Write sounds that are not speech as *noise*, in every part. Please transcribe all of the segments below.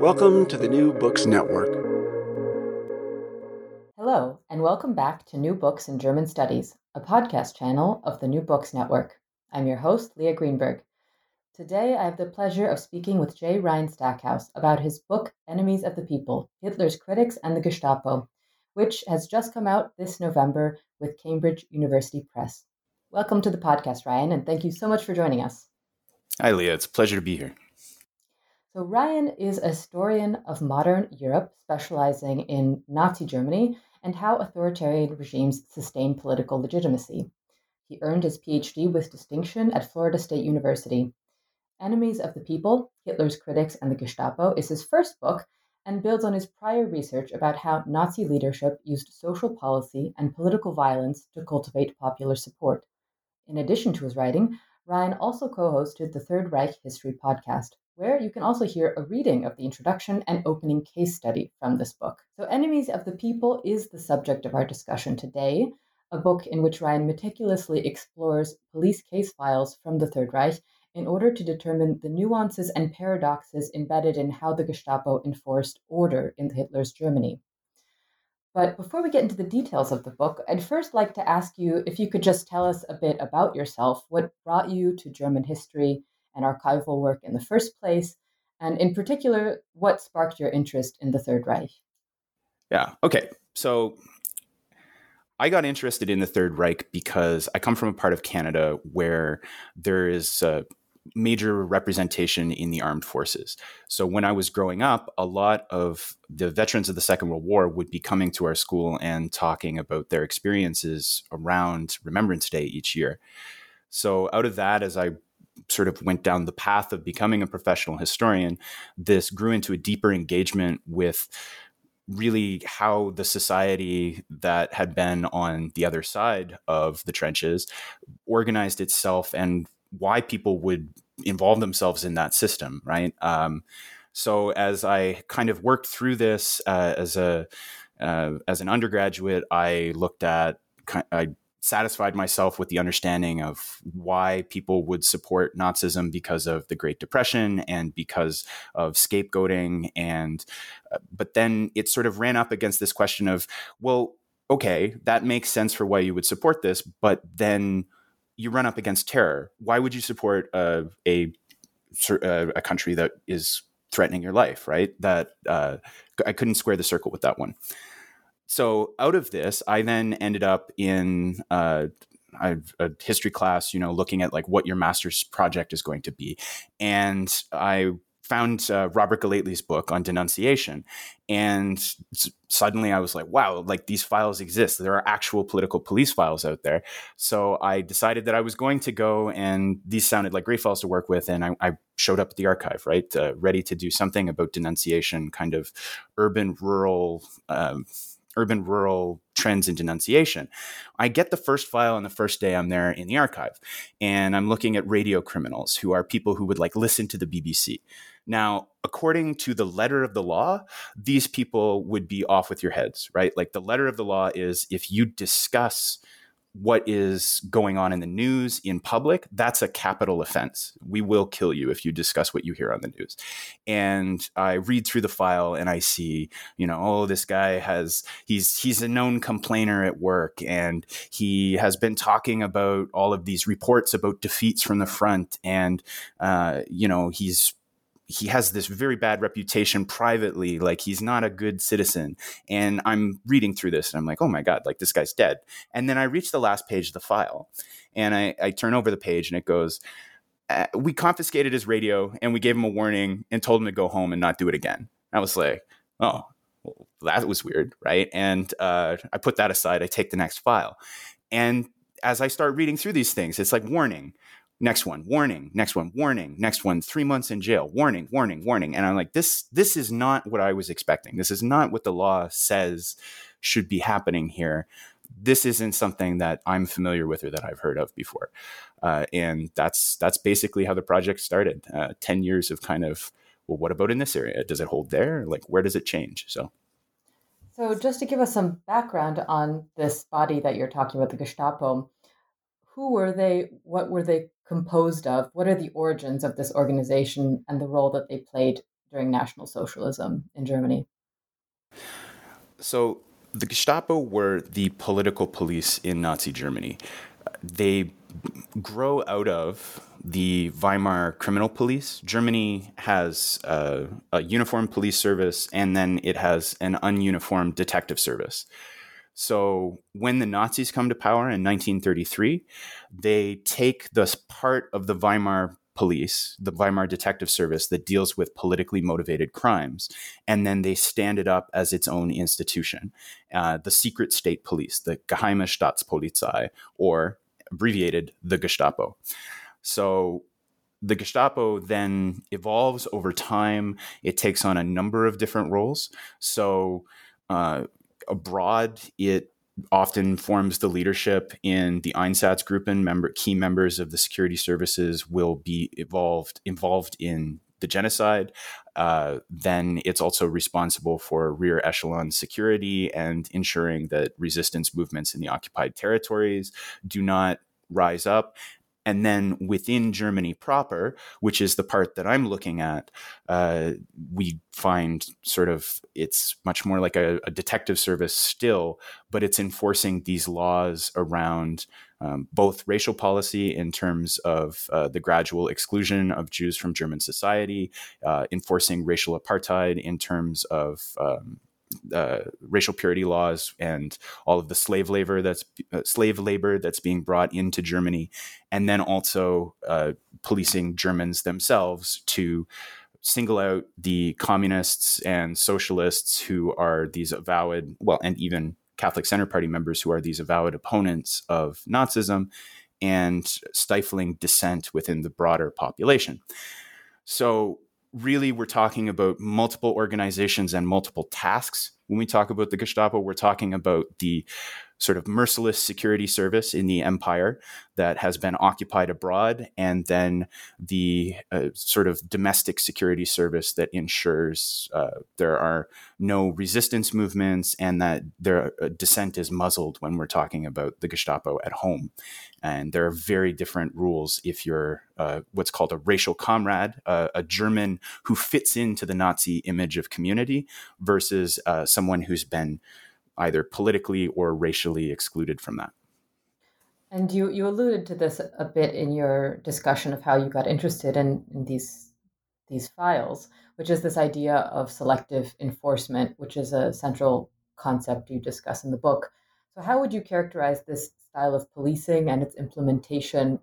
Welcome to the New Books Network. Hello, and welcome back to New Books in German Studies, a podcast channel of the New Books Network. I'm your host, Lea Greenberg. Today, I have the pleasure of speaking with J. Ryan Stackhouse about his book, Enemies of the People Hitler's Critics and the Gestapo, which has just come out this November with Cambridge University Press. Welcome to the podcast, Ryan, and thank you so much for joining us. Hi, Leah. It's a pleasure to be here. So, Ryan is a historian of modern Europe, specializing in Nazi Germany and how authoritarian regimes sustain political legitimacy. He earned his PhD with distinction at Florida State University. Enemies of the People Hitler's Critics and the Gestapo is his first book and builds on his prior research about how Nazi leadership used social policy and political violence to cultivate popular support. In addition to his writing, Ryan also co hosted the Third Reich History podcast where you can also hear a reading of the introduction and opening case study from this book. So, Enemies of the People is the subject of our discussion today, a book in which Ryan meticulously explores police case files from the Third Reich in order to determine the nuances and paradoxes embedded in how the Gestapo enforced order in Hitler's Germany. But before we get into the details of the book, I'd first like to ask you if you could just tell us a bit about yourself, what brought you to German history, and archival work in the first place? And in particular, what sparked your interest in the Third Reich? Yeah, okay. So I got interested in the Third Reich because I come from a part of Canada where there is a major representation in the armed forces. So when I was growing up, a lot of the veterans of the Second World War would be coming to our school and talking about their experiences around Remembrance Day each year. So out of that, as I sort of went down the path of becoming a professional historian, this grew into a deeper engagement with really how the society that had been on the other side of the trenches organized itself and why people would involve themselves in that system, right? Um, so as I kind of worked through this uh, as a uh, as an undergraduate, I looked at I satisfied myself with the understanding of why people would support Nazism because of the Great Depression and because of scapegoating. And, uh, but then it sort of ran up against this question of, well, okay, that makes sense for why you would support this, but then you run up against terror. Why would you support uh, a uh, a country that is threatening your life? Right? That uh, I couldn't square the circle with that one so out of this, I then ended up in uh, a, a history class, you know, looking at like what your master's project is going to be, and I found uh, Robert Gellately's book on denunciation, and suddenly I was like, wow, like these files exist. There are actual political police files out there. So I decided that I was going to go, and these sounded like great files to work with, and I, I showed up at the archive, right, uh, ready to do something about denunciation, kind of urban rural. Um, urban rural trends in denunciation. I get the first file on the first day I'm there in the archive, and I'm looking at radio criminals who are people who would like listen to the BBC. Now, according to the letter of the law, these people would be off with your heads, right? Like the letter of the law is if you discuss what is going on in the news in public, that's a capital offense. We will kill you if you discuss what you hear on the news. And I read through the file and I see, you know, oh, this guy has he's he's a known complainer at work and he has been talking about all of these reports about defeats from the front and uh, you know, he's he has this very bad reputation privately like he's not a good citizen. And i'm reading through this and i'm like oh my god like this guy's dead. And then i reach the last page of the file and i, I turn over the page and it goes uh, we confiscated his radio and we gave him a warning and told him to go home and not do it again. I was like oh well, that was weird right? And uh, i put that aside i take the next file. And as i start reading through these things it's like warning next one warning next one warning next one three months in jail warning warning warning. And i'm like this this is not what i was expecting. This is not what the law says should be happening here. This isn't something that i'm familiar with or that i've heard of before. Uh, and that's that's basically how the project started. Uh, 10 years of kind of well what about in this area? Does it hold there? Like where does it change? So. So just to give us some background on this body that you're talking about the gestapo who were they what were they composed of? What are the origins of this organization and the role that they played during National Socialism in Germany? So, the Gestapo were the political police in Nazi Germany. They grow out of the Weimar criminal police. Germany has uh, a uniformed police service, and then it has an ununiformed detective service. So when the Nazis come to power in 1933, they take this part of the Weimar police, the Weimar Detective Service that deals with politically motivated crimes, and then they stand it up as its own institution, uh, the secret state police, the Geheime Staatspolizei, or abbreviated the Gestapo. So the Gestapo then evolves over time. It takes on a number of different roles. So uh, abroad, it often forms the leadership in the Einsatzgruppen. Member key members of the security services will be involved involved in the genocide. Uh, then it's also responsible for rear echelon security and ensuring that resistance movements in the occupied territories do not rise up. And then within Germany proper, which is the part that I'm looking at, uh, we find sort of it's much more like a, a, detective service still, but it's enforcing these laws around um, both racial policy in terms of uh, the gradual exclusion of Jews from German society, uh, enforcing racial apartheid in terms of um, uh, racial purity laws and all of the slave labor that's uh, slave labor that's being brought into Germany, and then also uh, policing Germans themselves to single out the communists and socialists who are these avowed, well, and even Catholic Center Party members who are these avowed opponents of Nazism and stifling dissent within the broader population. So really we're talking about multiple organizations and multiple tasks. When we talk about the Gestapo, we're talking about the sort of merciless security service in the empire that has been occupied abroad, and then the uh, sort of domestic security service that ensures uh, there are no resistance movements and that their uh, dissent is muzzled when we're talking about the Gestapo at home. And there are very different rules if you're uh, what's called a racial comrade, uh, a German who fits into the Nazi image of community, versus uh, someone who's been either politically or racially excluded from that. And you, you alluded to this a bit in your discussion of how you got interested in, in these these files, which is this idea of selective enforcement, which is a central concept you discuss in the book. So, how would you characterize this style of policing and its implementation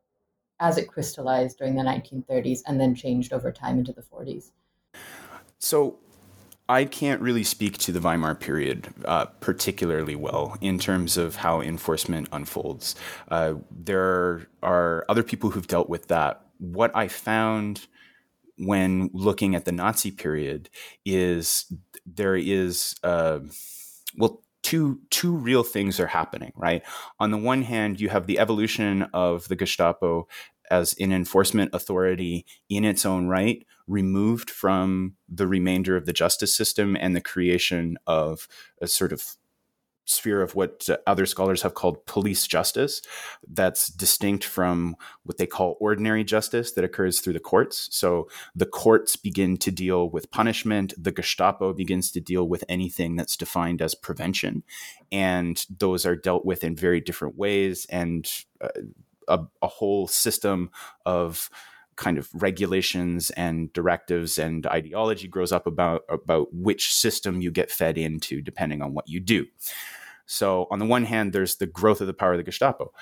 as it crystallized during the 1930s and then changed over time into the 40s? So, I can't really speak to the Weimar period uh, particularly well in terms of how enforcement unfolds. Uh, there are other people who've dealt with that. What I found when looking at the Nazi period is there is, uh, well, two two real things are happening, right? On the one hand, you have the evolution of the Gestapo as an enforcement authority in its own right, removed from the remainder of the justice system and the creation of a sort of sphere of what other scholars have called police justice that's distinct from what they call ordinary justice that occurs through the courts. So the courts begin to deal with punishment, the Gestapo begins to deal with anything that's defined as prevention. And those are dealt with in very different ways. And uh, a, a whole system of kind of regulations and directives and ideology grows up about about which system you get fed into depending on what you do. So on the one hand, there's the growth of the power of the Gestapo.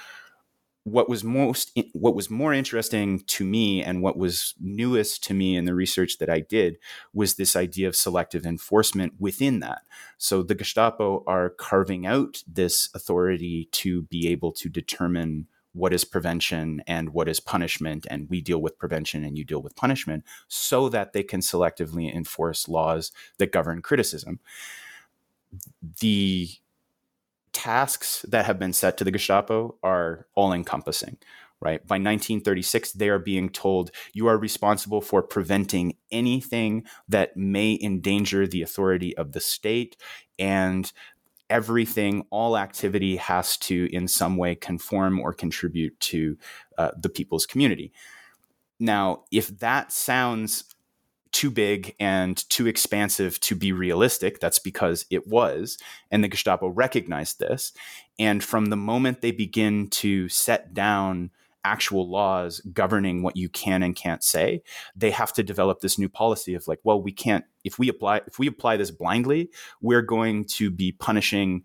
What was most what was more interesting to me and what was newest to me in the research that I did was this idea of selective enforcement within that. So the Gestapo are carving out this authority to be able to determine what is prevention and what is punishment and we deal with prevention and you deal with punishment so that they can selectively enforce laws that govern criticism. The tasks that have been set to the gestapo are all encompassing right? By 1936 they are being told you are responsible for preventing anything that may endanger the authority of the state and everything, all activity has to in some way conform or contribute to uh, the people's community. Now, if that sounds too big and too expansive to be realistic, that's because it was. And the Gestapo recognized this. And from the moment they begin to set down actual laws governing what you can and can't say they have to develop this new policy of like well we can't if we apply if we apply this blindly we're going to be punishing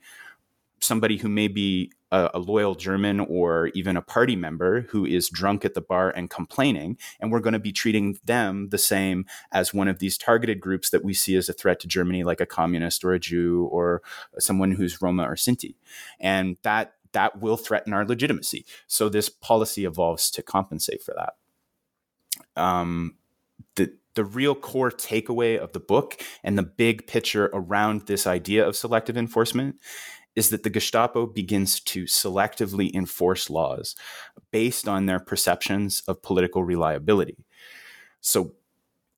somebody who may be a, a, loyal German or even a party member who is drunk at the bar and complaining, and we're going to be treating them the same as one of these targeted groups that we see as a threat to Germany, like a communist or a Jew or someone who's Roma or Sinti. And that that will threaten our legitimacy. So this policy evolves to compensate for that. Um, the the real core takeaway of the book and the big picture around this idea of selective enforcement is that the Gestapo begins to selectively enforce laws based on their perceptions of political reliability. So,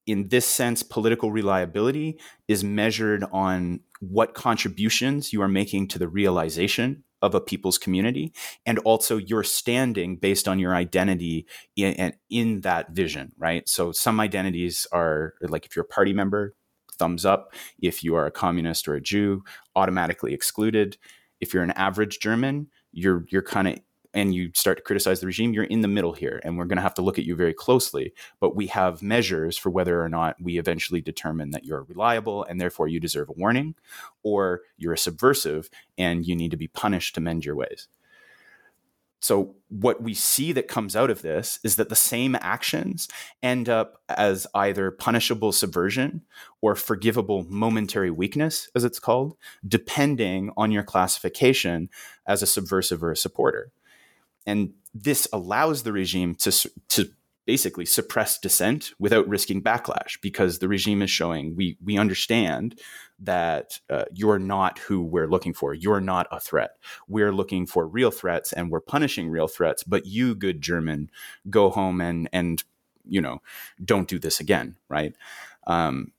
in this sense, political reliability is measured on what contributions you are making to the realization of a people's community and also your standing based on your identity in, in that vision right? So some identities are like if you're a party member thumbs up. If you are a communist or a jew automatically excluded. If you're an average german you're you're kind of and you start to criticize the regime, you're in the middle here, and we're going to have to look at you very closely. But we have measures for whether or not we eventually determine that you're reliable and therefore you deserve a warning, or you're a subversive and you need to be punished to mend your ways. So, what we see that comes out of this is that the same actions end up as either punishable subversion or forgivable momentary weakness, as it's called, depending on your classification as a subversive or a supporter and this allows the regime to to basically suppress dissent without risking backlash because the regime is showing we we understand that uh, you're not who we're looking for. You're not a threat. We're looking for real threats and we're punishing real threats but you good german go home and and you know don't do this again right? Um,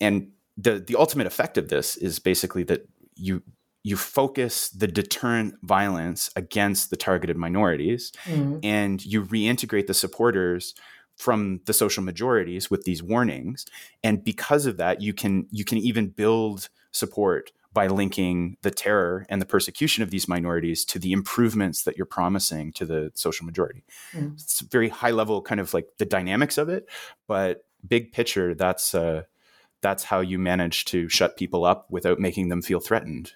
and the the ultimate effect of this is basically that you you focus the deterrent violence against the targeted minorities mm-hmm. and you reintegrate the supporters from the social majorities with these warnings and because of that you can you can even build support by linking the terror and the persecution of these minorities to the improvements that you're promising to the social majority mm. it's very high level kind of like the dynamics of it but big picture that's uh that's how you manage to shut people up without making them feel threatened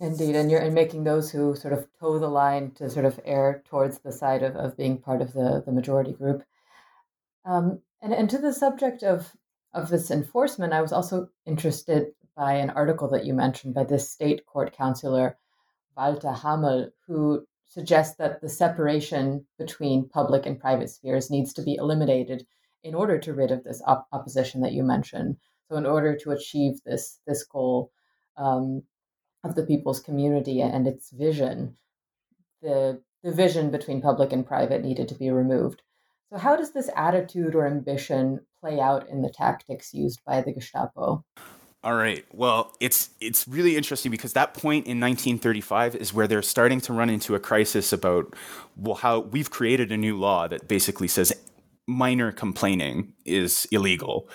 Indeed, and you're and making those who sort of toe the line to sort of err towards the side of, of being part of the, the majority group. Um, and, and to the subject of, of this enforcement, I was also interested by an article that you mentioned by this state court counselor, Walter Hamel, who suggests that the separation between public and private spheres needs to be eliminated in order to rid of this op- opposition that you mentioned. So, in order to achieve this this goal, um, of the people's community and its vision, the division between public and private needed to be removed. So, how does this attitude or ambition play out in the tactics used by the Gestapo? All right. Well, it's it's really interesting because that point in 1935 is where they're starting to run into a crisis about well how we've created a new law that basically says minor complaining is illegal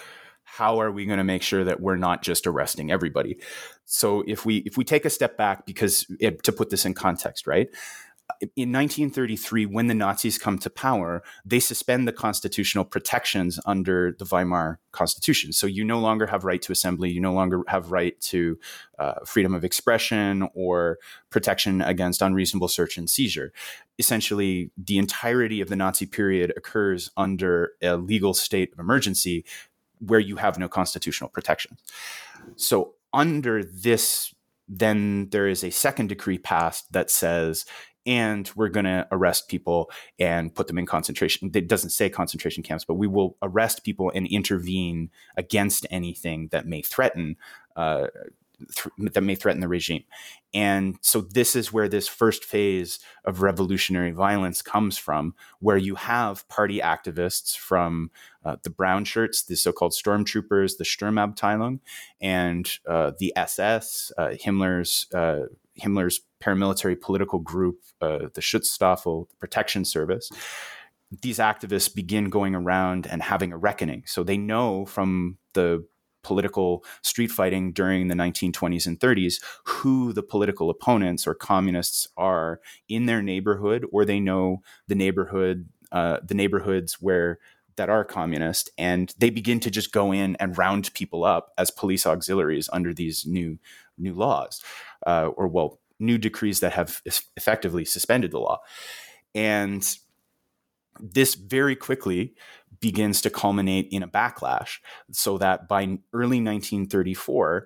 how are we going to make sure that we're not just arresting everybody so if we if we take a step back because it, to put this in context right in 1933, when the Nazis come to power, they suspend the constitutional protections under the Weimar Constitution. So you no longer have right to assembly, you no longer have right to uh, freedom of expression or protection against unreasonable search and seizure. Essentially, the entirety of the Nazi period occurs under a legal state of emergency where you have no constitutional protections. So under this then there is a second decree passed that says and we're going to arrest people and put them in concentration. It doesn't say concentration camps, but we will arrest people and intervene against anything that may threaten uh, th- that may threaten the regime. And so this is where this first phase of revolutionary violence comes from, where you have party activists from uh, the brown shirts, the so-called stormtroopers, the Sturmabteilung, and uh, the SS, uh, Himmler's uh, Himmler's paramilitary political group, uh, the Schutzstaffel, the Protection Service, these activists begin going around and having a reckoning. So they know from the political street fighting during the 1920s and 30s who the political opponents or communists are in their neighborhood, or they know the neighborhood, uh, the neighborhoods where that are communist, and they begin to just go in and round people up as police auxiliaries under these new new laws, uh, or well, new decrees that have effectively suspended the law. And this very quickly begins to culminate in a backlash, so that by early 1934,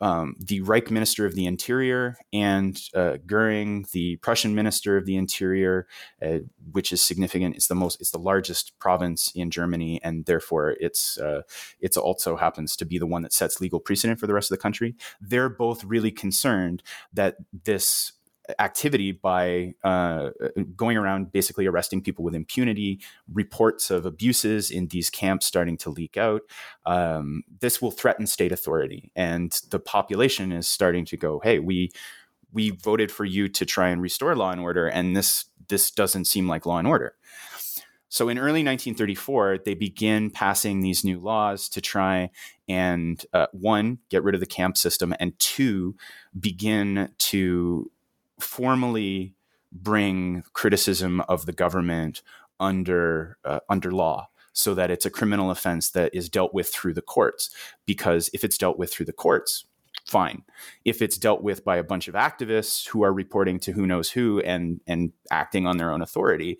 um, the Reich Minister of the Interior and uh, Goering, the Prussian Minister of the Interior, uh, which is significant. It's the most, it's the largest province in Germany, and therefore it's uh, it's also happens to be the one that sets legal precedent for the rest of the country. They're both really concerned that this activity by uh, going around basically arresting people with impunity, reports of abuses in these camps starting to leak out. Um, this will threaten state authority, and the population is starting to go, "Hey, we." We voted for you to try and restore law and order, and this this doesn't seem like law and order. So in early 1934, they begin passing these new laws to try and uh, one, get rid of the camp system, and two, begin to formally bring criticism of the government under uh, under law so that it's a criminal offense that is dealt with through the courts. Because if it's dealt with through the courts fine. If it's dealt with by a bunch of activists who are reporting to who knows who and and acting on their own authority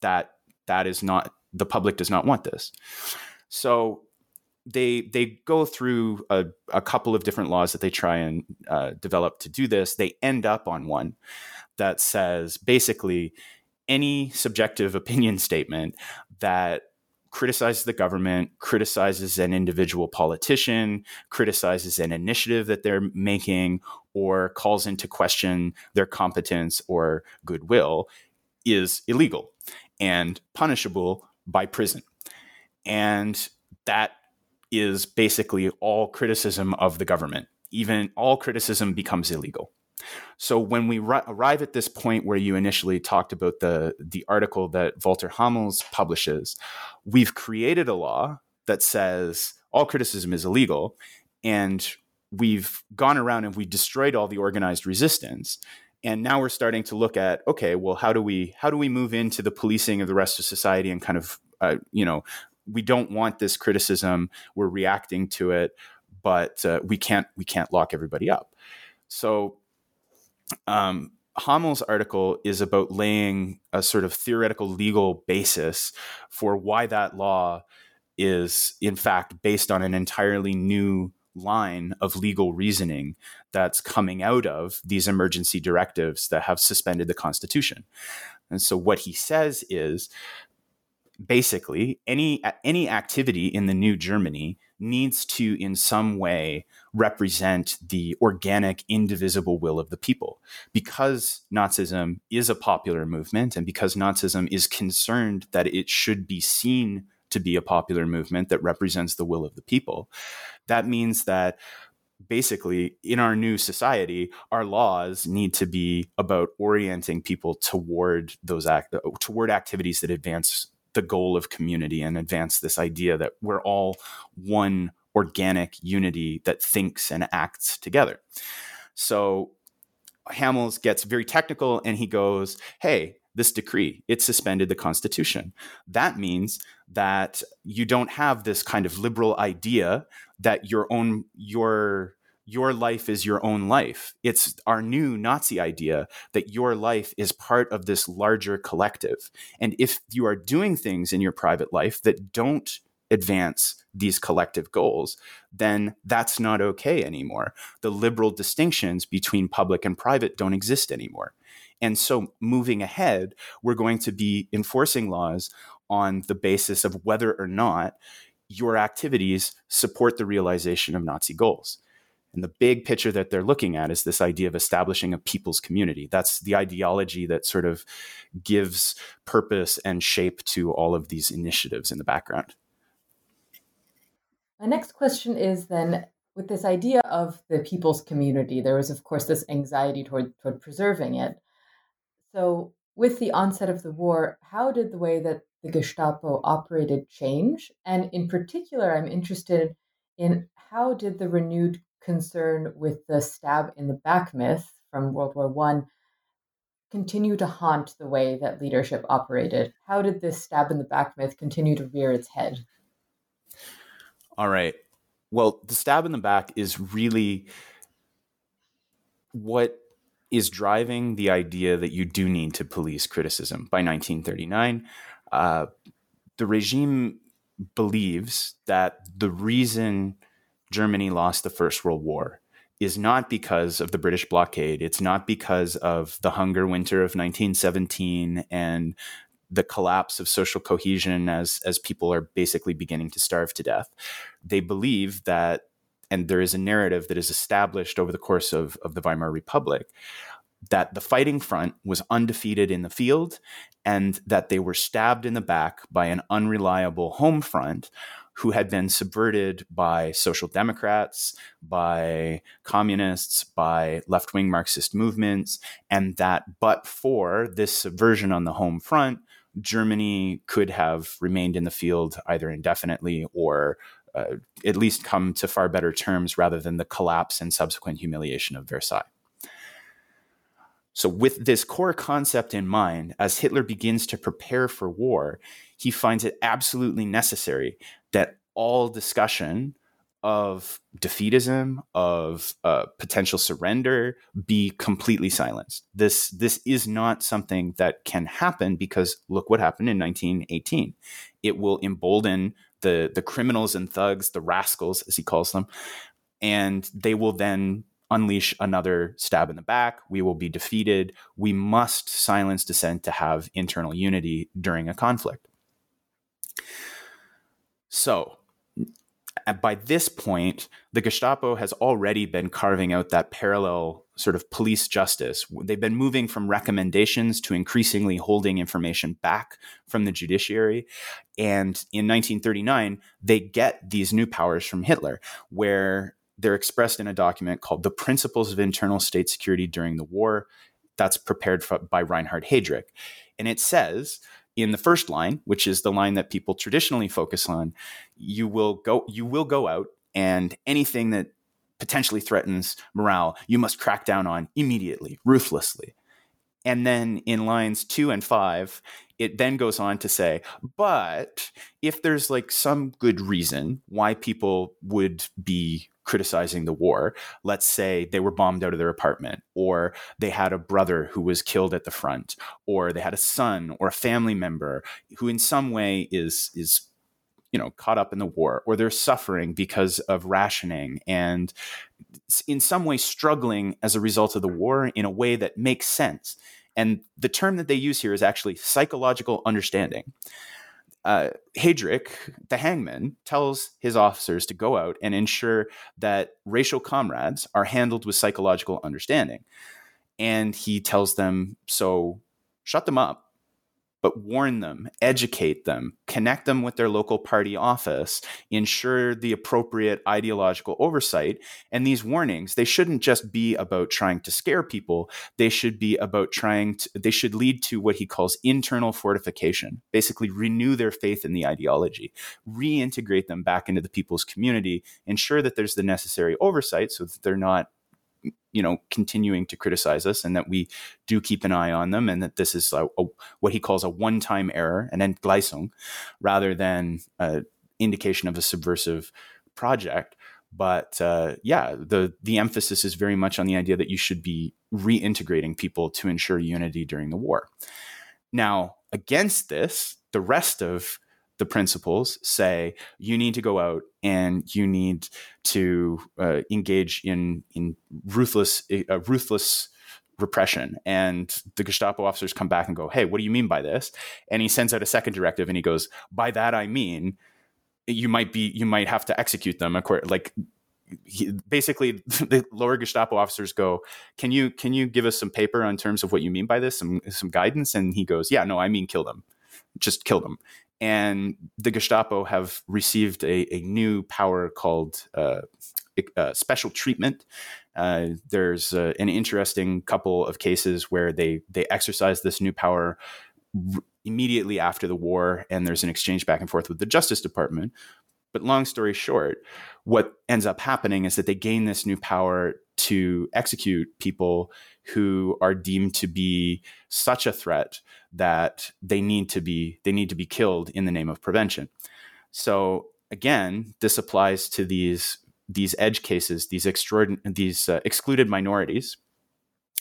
that that is not the public does not want this. So they they go through a, a, couple of different laws that they try and uh, develop to do this. They end up on one that says basically any subjective opinion *laughs* statement that criticizes the government, criticizes an individual politician, criticizes an initiative that they're making, or calls into question their competence or goodwill is illegal and punishable by prison. And that is basically all criticism of the government. Even all criticism becomes illegal. So when we r- arrive at this point where you initially talked about the the article that Walter Hamels publishes, we've created a law that says all criticism is illegal, and we've gone around and we destroyed all the organized resistance. And now we're starting to look at okay, well, how do we how do we move into the policing of the rest of society and kind of uh, you know we don't want this criticism. We're reacting to it, but uh, we can't we can't lock everybody up. So, um, Hamel's article is about laying a sort of theoretical legal basis for why that law is, in fact, based on an entirely new line of legal reasoning that's coming out of these emergency directives that have suspended the Constitution. And so, what he says is basically any any activity in the new Germany needs to in some way represent the organic indivisible will of the people. Because nazism is a popular movement and because nazism is concerned that it should be seen to be a popular movement that represents the will of the people that means that basically in our new society our laws need to be about orienting people toward those act toward activities that advance the goal of community and advance this idea that we're all one organic unity that thinks and acts together. So Hamels gets very technical and he goes, Hey, this decree, it suspended the Constitution. That means that you don't have this kind of liberal idea that your own, your, your life is your own life. It's our new Nazi idea that your life is part of this larger collective. And if you are doing things in your private life that don't advance these collective goals, then that's not okay anymore. The liberal distinctions between public and private don't exist anymore. And so moving ahead, we're going to be enforcing laws on the basis of whether or not your activities support the realization of Nazi goals. And the big picture that they're looking at is this idea of establishing a people's community. That's the ideology that sort of gives purpose and shape to all of these initiatives in the background. My next question is then with this idea of the people's community, there was, of course, this anxiety toward, toward preserving it. So, with the onset of the war, how did the way that the Gestapo operated change? And in particular, I'm interested in how did the renewed concern with the stab in the back myth from World War One continue to haunt the way that leadership operated? How did this stab in the back myth continue to rear its head? All right. Well, the stab in the back is really what is driving the idea that you do need to police criticism. By 1939, uh, the regime believes that the reason Germany lost the First World War is not because of the British blockade. It's not because of the hunger winter of 1917 and the collapse of social cohesion as as people are basically beginning to starve to death. They believe that, and there is a narrative that is established over the course of, of the Weimar Republic, that the fighting front was undefeated in the field and that they were stabbed in the back by an unreliable home front who had been subverted by social democrats, by communists, by left wing Marxist movements, and that but for this subversion on the home front, Germany could have remained in the field either indefinitely or uh, at least come to far better terms rather than the collapse and subsequent humiliation of Versailles. So, with this core concept in mind, as Hitler begins to prepare for war, he finds it absolutely necessary that all discussion of defeatism, of uh, potential surrender, be completely silenced. This this is not something that can happen because look what happened in 1918. It will embolden the the criminals and thugs, the rascals as he calls them, and they will then unleash another stab in the back. We will be defeated. We must silence dissent to have internal unity during a conflict. So, by this point, the Gestapo has already been carving out that parallel sort of police justice. They've been moving from recommendations to increasingly holding information back from the judiciary. And in 1939, they get these new powers from Hitler, where they're expressed in a document called The Principles of Internal State Security During the War. That's prepared by Reinhard Heydrich. And it says in the first line, which is the line that people traditionally focus on, you will go you will go out and anything that potentially threatens morale, you must crack down on immediately, ruthlessly. And then in lines two and five, it then goes on to say, but if there's like some good reason why people would be criticizing the war. Let's say they were bombed out of their apartment, or they had a brother who was killed at the front, or they had a son or a family member who, in some way, is is you know caught up in the war, or they're suffering because of rationing and in some way struggling as a result of the war in a way that makes sense. And the term that they use here is actually psychological understanding uh, Heydrich, the hangman, tells his officers to go out and ensure that racial comrades are handled with psychological understanding. And he tells them, so shut them up, but warn them, educate them, connect them with their local party office, ensure the appropriate ideological oversight. And these warnings, they shouldn't just be about trying to scare people. They should be about trying to, they should lead to what he calls internal fortification, basically renew their faith in the ideology, reintegrate them back into the people's community, ensure that there's the necessary oversight so that they're not you know continuing to criticize us and that we do keep an eye on them and that this is a, a, what he calls a one-time error an Entgleisung rather than an indication of a subversive project. But uh, yeah the the emphasis is very much on the idea that you should be reintegrating people to ensure unity during the war. Now against this the rest of the principles say you need to go out and you need to uh, engage in in ruthless uh, ruthless repression. And the gestapo officers come back and go hey what do you mean by this? And he sends out a second directive and he goes by that i mean you might be you might have to execute them like he, basically *laughs* the lower gestapo officers go can you can you give us some paper on terms of what you mean by this some some guidance? And he goes yeah no i mean kill them. Just kill them and the Gestapo have received a, a new power called uh, uh, special treatment. Uh, there's uh, an interesting couple of cases where they they exercise this new power r- immediately after the war, and there's an exchange back and forth with the Justice Department. But long story short, what ends up happening is that they gain this new power to execute people who are deemed to be such a threat that they need to be they need to be killed in the name of prevention. So again, this applies to these these edge cases, these extraordinary these uh, excluded minorities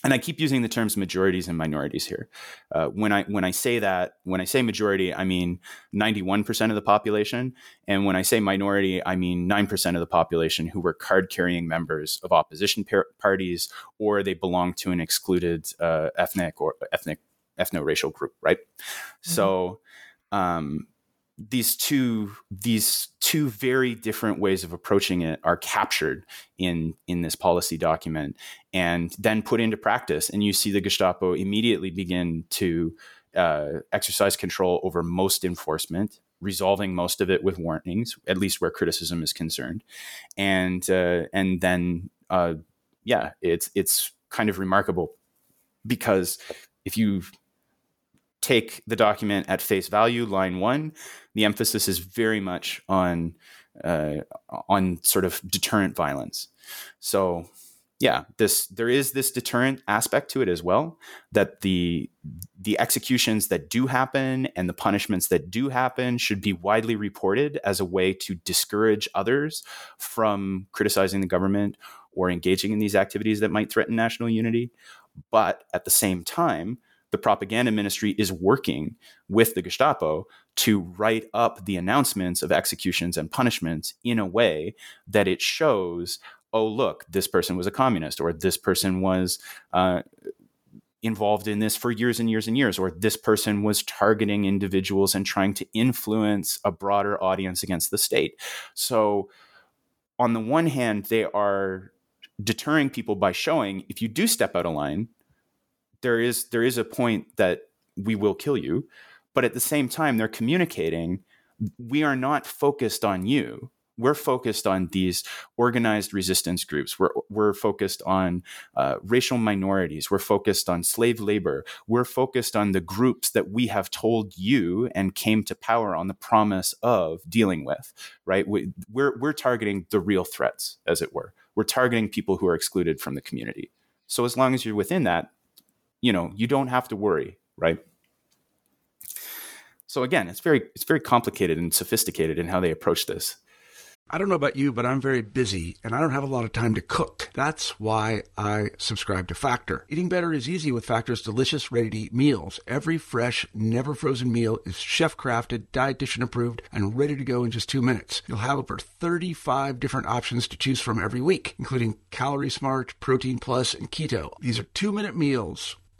and I keep using the terms majorities and minorities here. Uh, when I when I say that, when I say majority, I mean 91% of the population, and when I say minority, I mean 9% of the population who were card carrying members of opposition par- parties or they belong to an excluded uh, ethnic or ethnic ethno racial group, right? Mm-hmm. So. Um, these two these two very different ways of approaching it are captured in in this policy document and then put into practice. And you see the gestapo immediately begin to uh, exercise control over most enforcement resolving most of it with warnings at least where criticism is concerned. And uh, and then uh, yeah it's it's kind of remarkable because if you take the document at face value, line one, the emphasis is very much on uh, on sort of deterrent violence. So yeah, this there is this deterrent aspect to it as well. That the the executions that do happen and the punishments that do happen should be widely reported as a way to discourage others from criticizing the government or engaging in these activities that might threaten national unity. But at the same time, the propaganda ministry is working with the Gestapo to write up the announcements of executions and punishments in a way that it shows, oh, look, this person was a communist, or this person was uh, involved in this for years and years and years, or this person was targeting individuals and trying to influence a broader audience against the state. So, on the one hand, they are deterring people by showing if you do step out of line, there is there is a point that we will kill you but at the same time they're communicating we are not focused on you we're focused on these organized resistance groups. We're, we're focused on uh, racial minorities. We're focused on slave labor. We're focused on the groups that we have told you and came to power on the promise of dealing with, right? We, we're, we're targeting the real threats, as it were. We're targeting people who are excluded from the community. So as long as you're within that, you know, you don't have to worry, right? So again, it's very it's very complicated and sophisticated in how they approach this. I don't know about you, but I'm very busy and I don't have a lot of time to cook. That's why I subscribe to Factor. Eating better is easy with Factor's delicious, ready to eat meals. Every fresh, never frozen meal is chef crafted, dietitian approved, and ready to go in just two minutes. You'll have over 35 different options to choose from every week, including Calorie Smart, Protein Plus, and Keto. These are two minute meals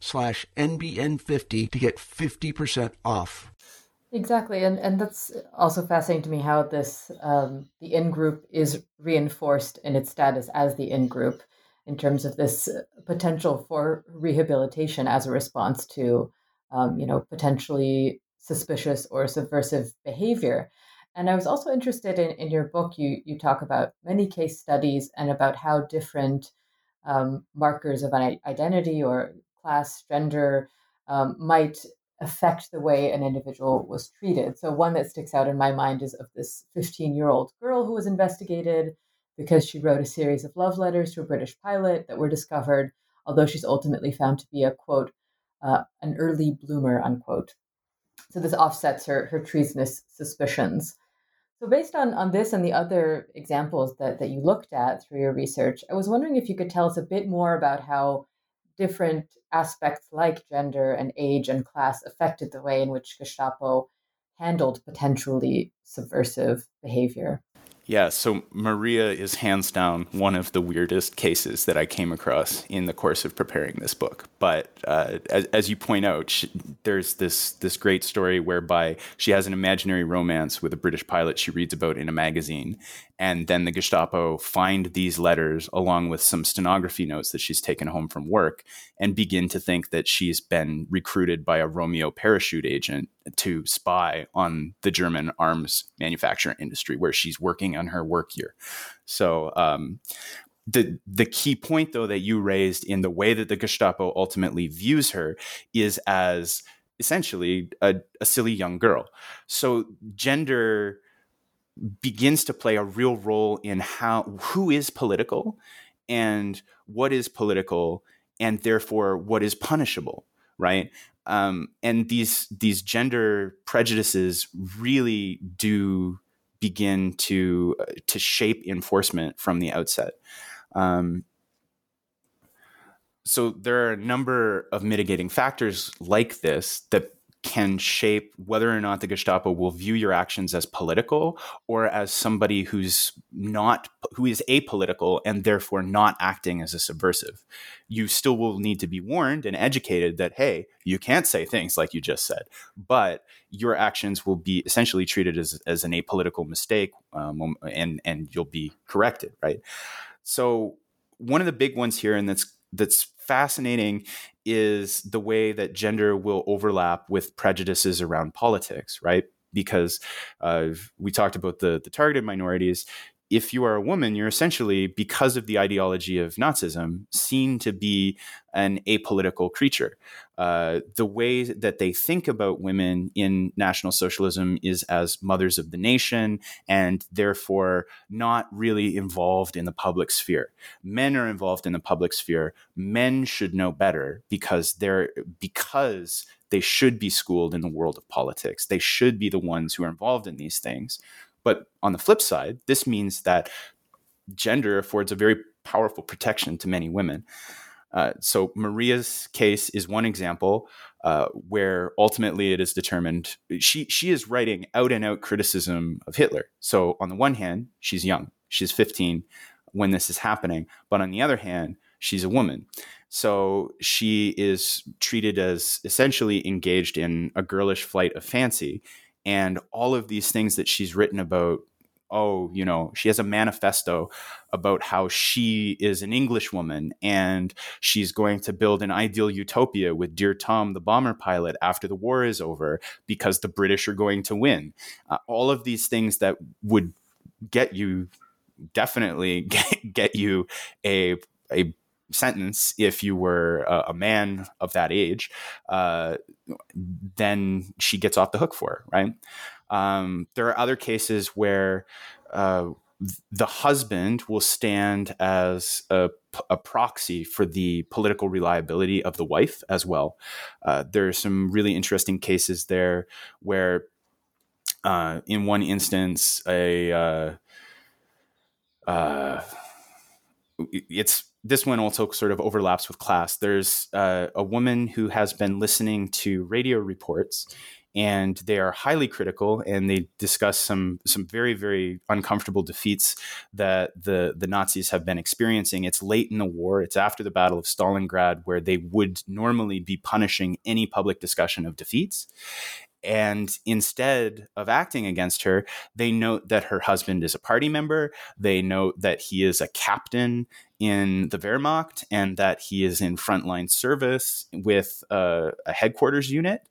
slash NBN50 to get 50% off. Exactly, and and that's also fascinating to me how this um, the in group is reinforced in its status as the in group in terms of this potential for rehabilitation as a response to um, you know potentially suspicious or subversive behavior. And I was also interested in, in your book, you, you talk about many case studies and about how different um, markers of an identity or class, gender um, might affect the way an individual was treated. So, one that sticks out in my mind is of this 15 year old girl who was investigated because she wrote a series of love letters to a British pilot that were discovered, although she's ultimately found to be a quote, uh, an early bloomer, unquote. So, this offsets her, her treasonous suspicions. So, based on, on this and the other examples that, that you looked at through your research, I was wondering if you could tell us a bit more about how different aspects like gender and age and class affected the way in which Gestapo handled potentially subversive behavior. Yeah, so Maria is hands down one of the weirdest cases that I came across in the course of preparing this book. But uh, as, as, you point out, she, there's this this great story whereby she has an imaginary romance with a British pilot she reads about in a magazine, and then the Gestapo find these letters along with some stenography notes that she's taken home from work and begin to think that she's been recruited by a Romeo parachute agent to spy on the German arms manufacturing industry where she's working on her work year. So, um, the the key point though that you raised in the way that the Gestapo ultimately views her is as essentially a, a silly young girl. So gender begins to play a real role in how who is political and what is political and therefore what is punishable right? Um, and these these gender prejudices really do begin to uh, to shape enforcement from the outset. Um, so there are a number of mitigating factors like this that can shape whether or not the Gestapo will view your actions as political or as somebody who's not who is apolitical and therefore not acting as a subversive. You still will need to be warned and educated that hey, you can't say things like you just said, but your actions will be essentially treated as, as an apolitical mistake, um, and and you'll be corrected, right? So one of the big ones here, and that's that's fascinating is the way that gender will overlap with prejudices around politics, right? Because uh, we talked about the the targeted minorities if you are a woman, you're essentially, because of the ideology of Nazism, seen to be an apolitical creature. Uh, the way that they think about women in National Socialism is as mothers of the nation and therefore not really involved in the public sphere. Men are involved in the public sphere. Men should know better because they're because they should be schooled in the world of politics. They should be the ones who are involved in these things. But on the flip side, this means that gender affords a very powerful protection to many women. Uh, so Maria's case is one example uh, where ultimately it is determined she she is writing out and out criticism of Hitler. So on the one hand, she's young, she's 15 when this is happening, but on the other hand, she's a woman. So she is treated as essentially engaged in a girlish flight of fancy and all of these things that she's written about oh you know she has a manifesto about how she is an english woman and she's going to build an ideal utopia with dear tom the bomber pilot after the war is over because the british are going to win uh, all of these things that would get you definitely *laughs* get, get you a a sentence if you were a, a man of that age, uh, then she gets off the hook for it, right? Um, there are other cases where uh, the husband will stand as a, a, proxy for the political reliability of the wife as well. Uh, there are some really interesting cases there where, uh, in one instance, a uh, uh, it's this one also sort of overlaps with class. There's uh, a woman who has been listening to radio reports, and they are highly critical, and they discuss some some very very uncomfortable defeats that the the Nazis have been experiencing. It's late in the war. It's after the Battle of Stalingrad, where they would normally be punishing any public discussion of defeats, And instead of acting against her, they note that her husband is a party member. They note that he is a captain in the Wehrmacht and that he is in frontline service with a headquarters unit.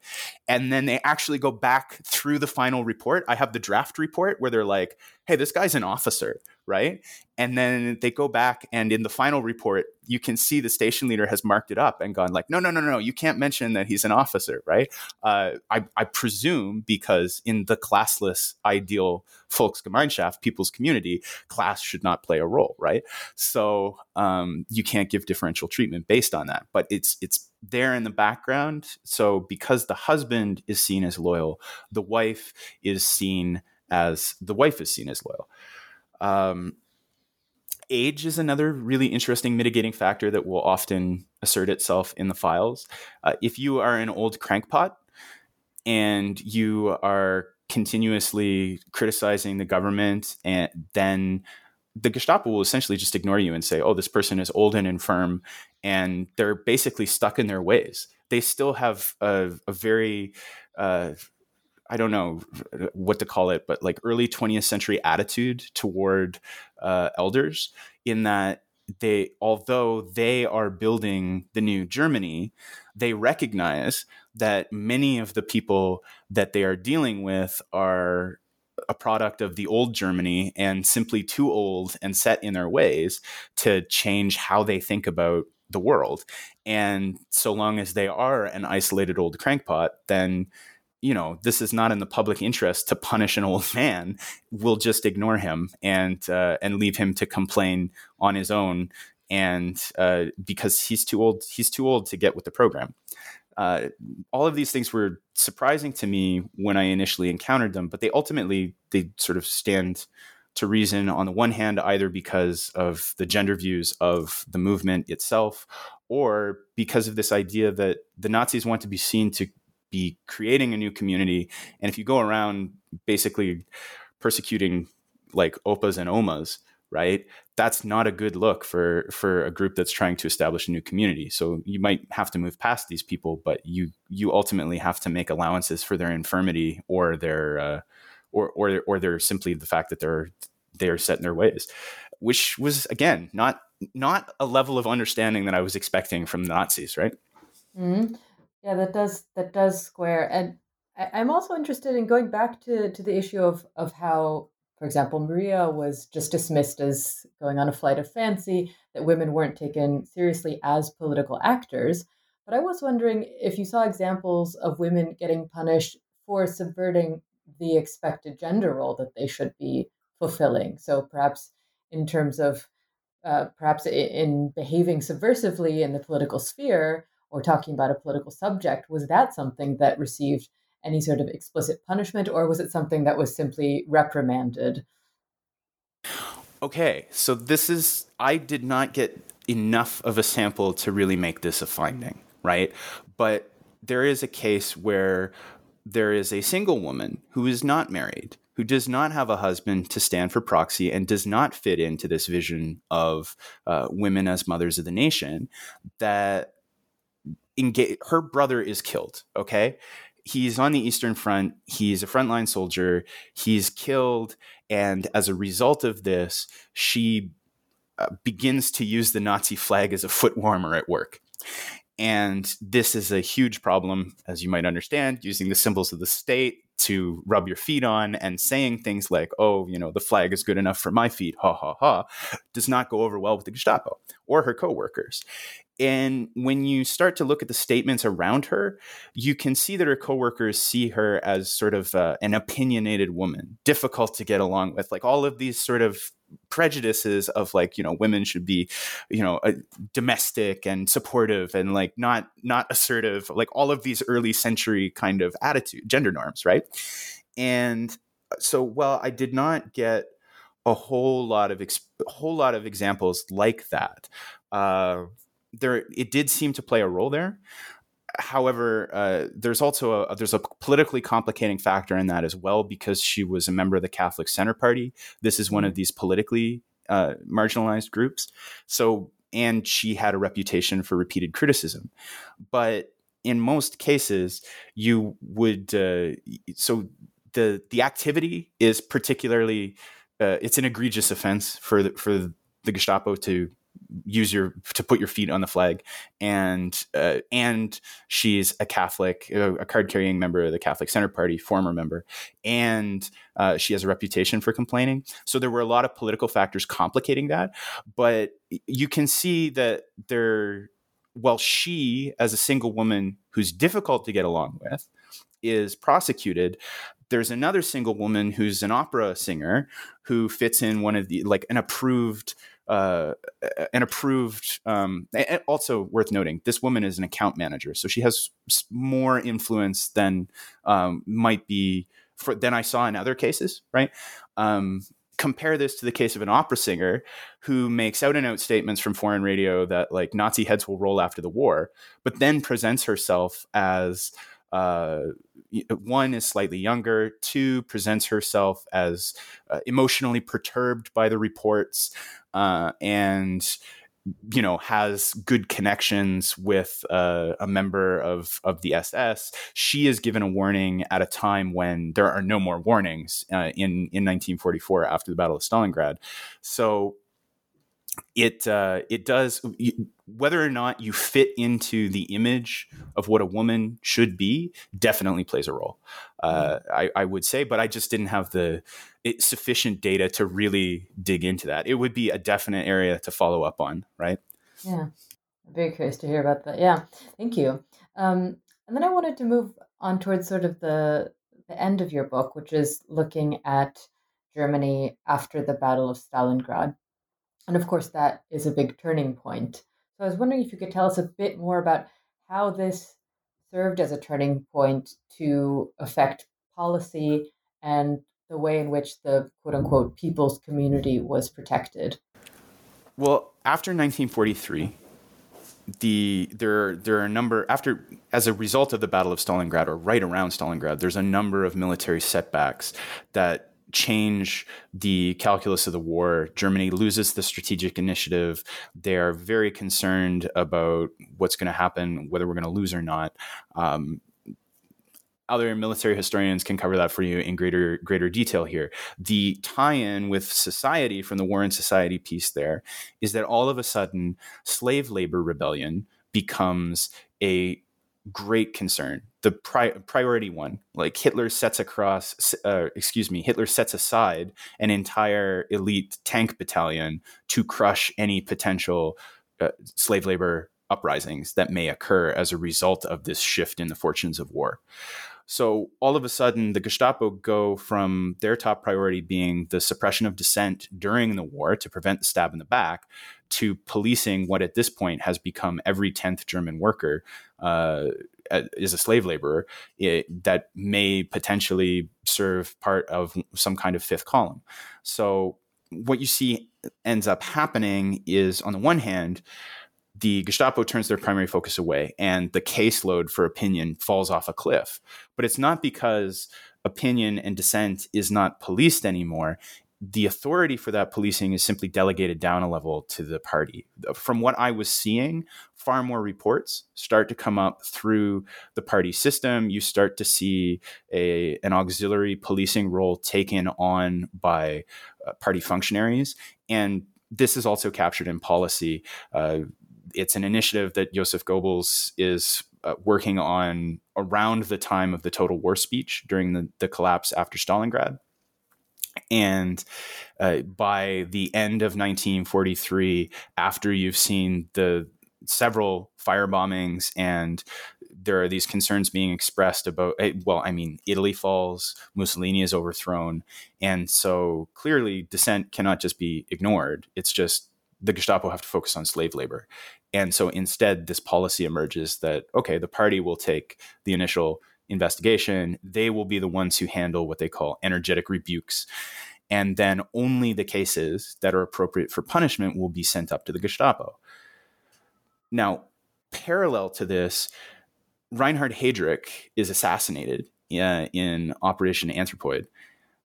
And then they actually go back through the final report. I have the draft report where they're like, hey, this guy's an officer, right? And then they go back and in the final report, you can see the station leader has marked it up and gone like, no, no, no, no, you can't mention that he's an officer, right? Uh, I, I, presume because in the classless ideal Volksgemeinschaft, people's community, class should not play a role, right? So um, you can't give differential treatment based on that, but it's it's there in the background. So because the husband is seen as loyal, the wife is seen as the wife is seen as loyal. Um, age is another really interesting mitigating factor that will often assert itself in the files. Uh, if you are an old crankpot and you are continuously criticizing the government, and then the Gestapo will essentially just ignore you and say, "Oh, this person is old and infirm," and they're basically stuck in their ways. They still have a, a very uh, I don't know what to call it, but like early 20th century attitude toward uh, elders, in that they, although they are building the new Germany, they recognize that many of the people that they are dealing with are a product of the old Germany and simply too old and set in their ways to change how they think about the world. And so long as they are an isolated old crankpot, then you know this is not in the public interest to punish an old man we'll just ignore him and uh, and leave him to complain on his own and uh, because he's too old he's too old to get with the program. Uh, all of these things were surprising to me when i initially encountered them but they ultimately they sort of stand to reason on the one hand either because of the gender views of the movement itself or because of this idea that the nazis want to be seen to be creating a new community. And if you go around basically persecuting like opas and omas, right? That's not a good look for for a group that's trying to establish a new community. So you might have to move past these people, but you you ultimately have to make allowances for their infirmity or their uh, or or or they're simply the fact that they're they're set in their ways, which was again not not a level of understanding that I was expecting from the Nazis, right? Mm-hmm. Yeah, that does that does square. And I, I'm also interested in going back to to the issue of of how, for example, Maria was just dismissed as going on a flight of fancy, that women weren't taken seriously as political actors. But I was wondering if you saw examples of women getting punished for subverting the expected gender role that they should be fulfilling. So perhaps in terms of uh, perhaps in behaving subversively in the political sphere, or talking about a political subject, was that something that received any sort of explicit punishment, or was it something that was simply reprimanded? Okay, so this is, I did not get enough of a sample to really make this a finding, right? But there is a case where there is a single woman who is not married, who does not have a husband to stand for proxy and does not fit into this vision of uh, women as mothers of the nation, that engage her brother is killed okay he's on the eastern front he's a frontline soldier he's killed and as a result of this she uh, begins to use the nazi flag as a foot warmer at work and this is a huge problem as you might understand using the symbols of the state to rub your feet on and saying things like, oh, you know, the flag is good enough for my feet, ha ha ha, does not go over well with the Gestapo or her coworkers. And when you start to look at the statements around her, you can see that her coworkers see her as sort of uh, an opinionated woman, difficult to get along with. Like all of these sort of prejudices of like you know women should be you know uh, domestic and supportive and like not not assertive like all of these early century kind of attitude gender norms right and uh, so well i did not get a whole lot of whole lot of examples like that uh, there it did seem to play a role there. However, uh, there's also a there's a politically complicating factor in that as well because she was a member of the Catholic Center Party. This is one of mm-hmm. these politically uh, marginalized groups. So and she had a reputation for repeated criticism. But in most cases, you would uh, so the the activity is particularly uh, it's an egregious offense for the, for the Gestapo to use your to put your feet on the flag. And uh, and she's a catholic a card carrying member of the catholic center party former member. And uh, she has a reputation for complaining. So there were a lot of political factors complicating that. But you can see that there well she as a single woman who's difficult to get along with is prosecuted there's another single woman who's an opera singer who fits in one of the like an approved uh, an approved. Um, also worth noting, this woman is an account manager, so she has more influence than um, might be for than I saw in other cases. Right. Um, compare this to the case of an opera singer who makes out and out statements from foreign radio that like Nazi heads will roll after the war, but then presents herself as uh, one is slightly younger, two presents herself as uh, emotionally perturbed by the reports, uh, and you know has good connections with uh, a member of of the SS. She is given a warning at a time when there are no more warnings uh, in in 1944 after the Battle of Stalingrad. So it uh, it does whether or not you fit into the image of what a woman should be definitely plays a role. Uh, mm-hmm. I, I, would say, but I just didn't have the it, sufficient data to really dig into that. It would be a definite area to follow up on, right? Yeah, I'm very curious to hear about that. Yeah, thank you. Um, and then I wanted to move on towards sort of the the end of your book, which is looking at Germany after the Battle of Stalingrad. And of course, that is a big turning point. So I was wondering if you could tell us a bit more about how this served as a turning point to affect policy and the way in which the quote unquote people's community was protected. Well, after 1943, the there there are a number after as a result of the Battle of Stalingrad or right around Stalingrad, there's a number of military setbacks that change the calculus of the war. Germany loses the strategic initiative. They are very concerned about what's going to happen, whether we're going to lose or not. Um, other military historians can cover that for you in greater greater detail here. The tie-in with society from the War and Society piece there is that all of a sudden slave labor rebellion becomes a great concern the pri- priority one like hitler sets across uh, excuse me hitler sets aside an entire elite tank battalion to crush any potential uh, slave labor uprisings that may occur as a result of this shift in the fortunes of war. So all of a sudden, the Gestapo go from their top priority being the suppression of dissent during the war to prevent the stab in the back to policing what at this point has become every 10th German worker uh, Uh, is a slave laborer it, that may potentially serve part of some kind of fifth column. So what you see ends up happening is on the one hand, the Gestapo turns their primary focus away and the caseload for opinion falls off a cliff. But it's not because opinion and dissent is not policed anymore the authority for that policing is simply delegated down a level to the party. From what I was seeing, far more reports start to come up through the party system. You start to see a an auxiliary policing role taken on by uh, party functionaries, and this is also captured in policy. Uh, it's an initiative that Joseph Goebbels is uh, working on around the time of the total war speech during the, the collapse after Stalingrad. And uh, by the end of 1943, after you've seen the several fire bombings and there are these concerns being expressed about eh, well i mean italy falls mussolini is overthrown and so clearly dissent cannot just be ignored. It's just the gestapo have to focus on slave labor. And so instead this policy emerges that okay the party will take the initial investigation, they will be the ones who handle what they call energetic rebukes. And then only the cases that are appropriate for punishment will be sent up to the Gestapo. Now, parallel to this, Reinhard Heydrich is assassinated uh, in Operation Anthropoid,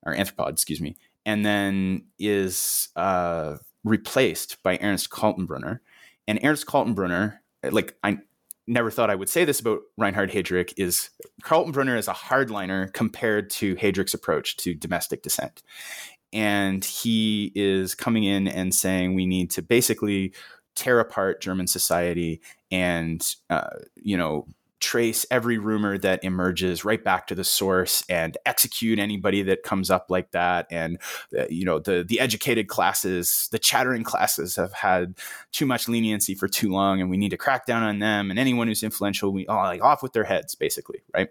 or Anthropod, excuse me, and then is uh, replaced by Ernst Kaltenbrunner. And Ernst Kaltenbrunner, like I, never thought I would say this about Reinhard Heydrich is Kaltenbrunner is a hardliner compared to Heydrich's approach to domestic dissent. And he is coming in and saying we need to basically tear apart German society and, uh, you know, trace every rumor that emerges right back to the source and execute anybody that comes up like that. And uh, you know the the educated classes the chattering classes have had too much leniency for too long and we need to crack down on them. And anyone who's influential we oh, like off with their heads basically right?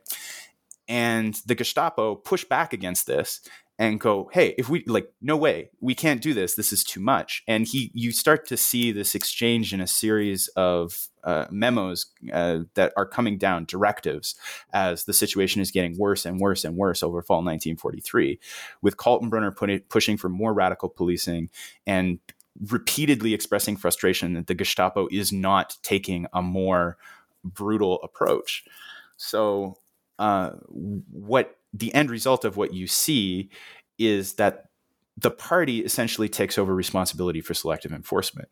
And the Gestapo push back against this and go, hey, if we like, no way, we can't do this. This is too much. And he, you start to see this exchange in a series of uh, memos uh, that are coming down, directives, as the situation is getting worse and worse and worse over fall 1943, with Kaltenbrunner put pushing for more radical policing and repeatedly expressing frustration that the Gestapo is not taking a more brutal approach. So, uh, what the end result of what you see is that the party essentially takes over responsibility for selective enforcement.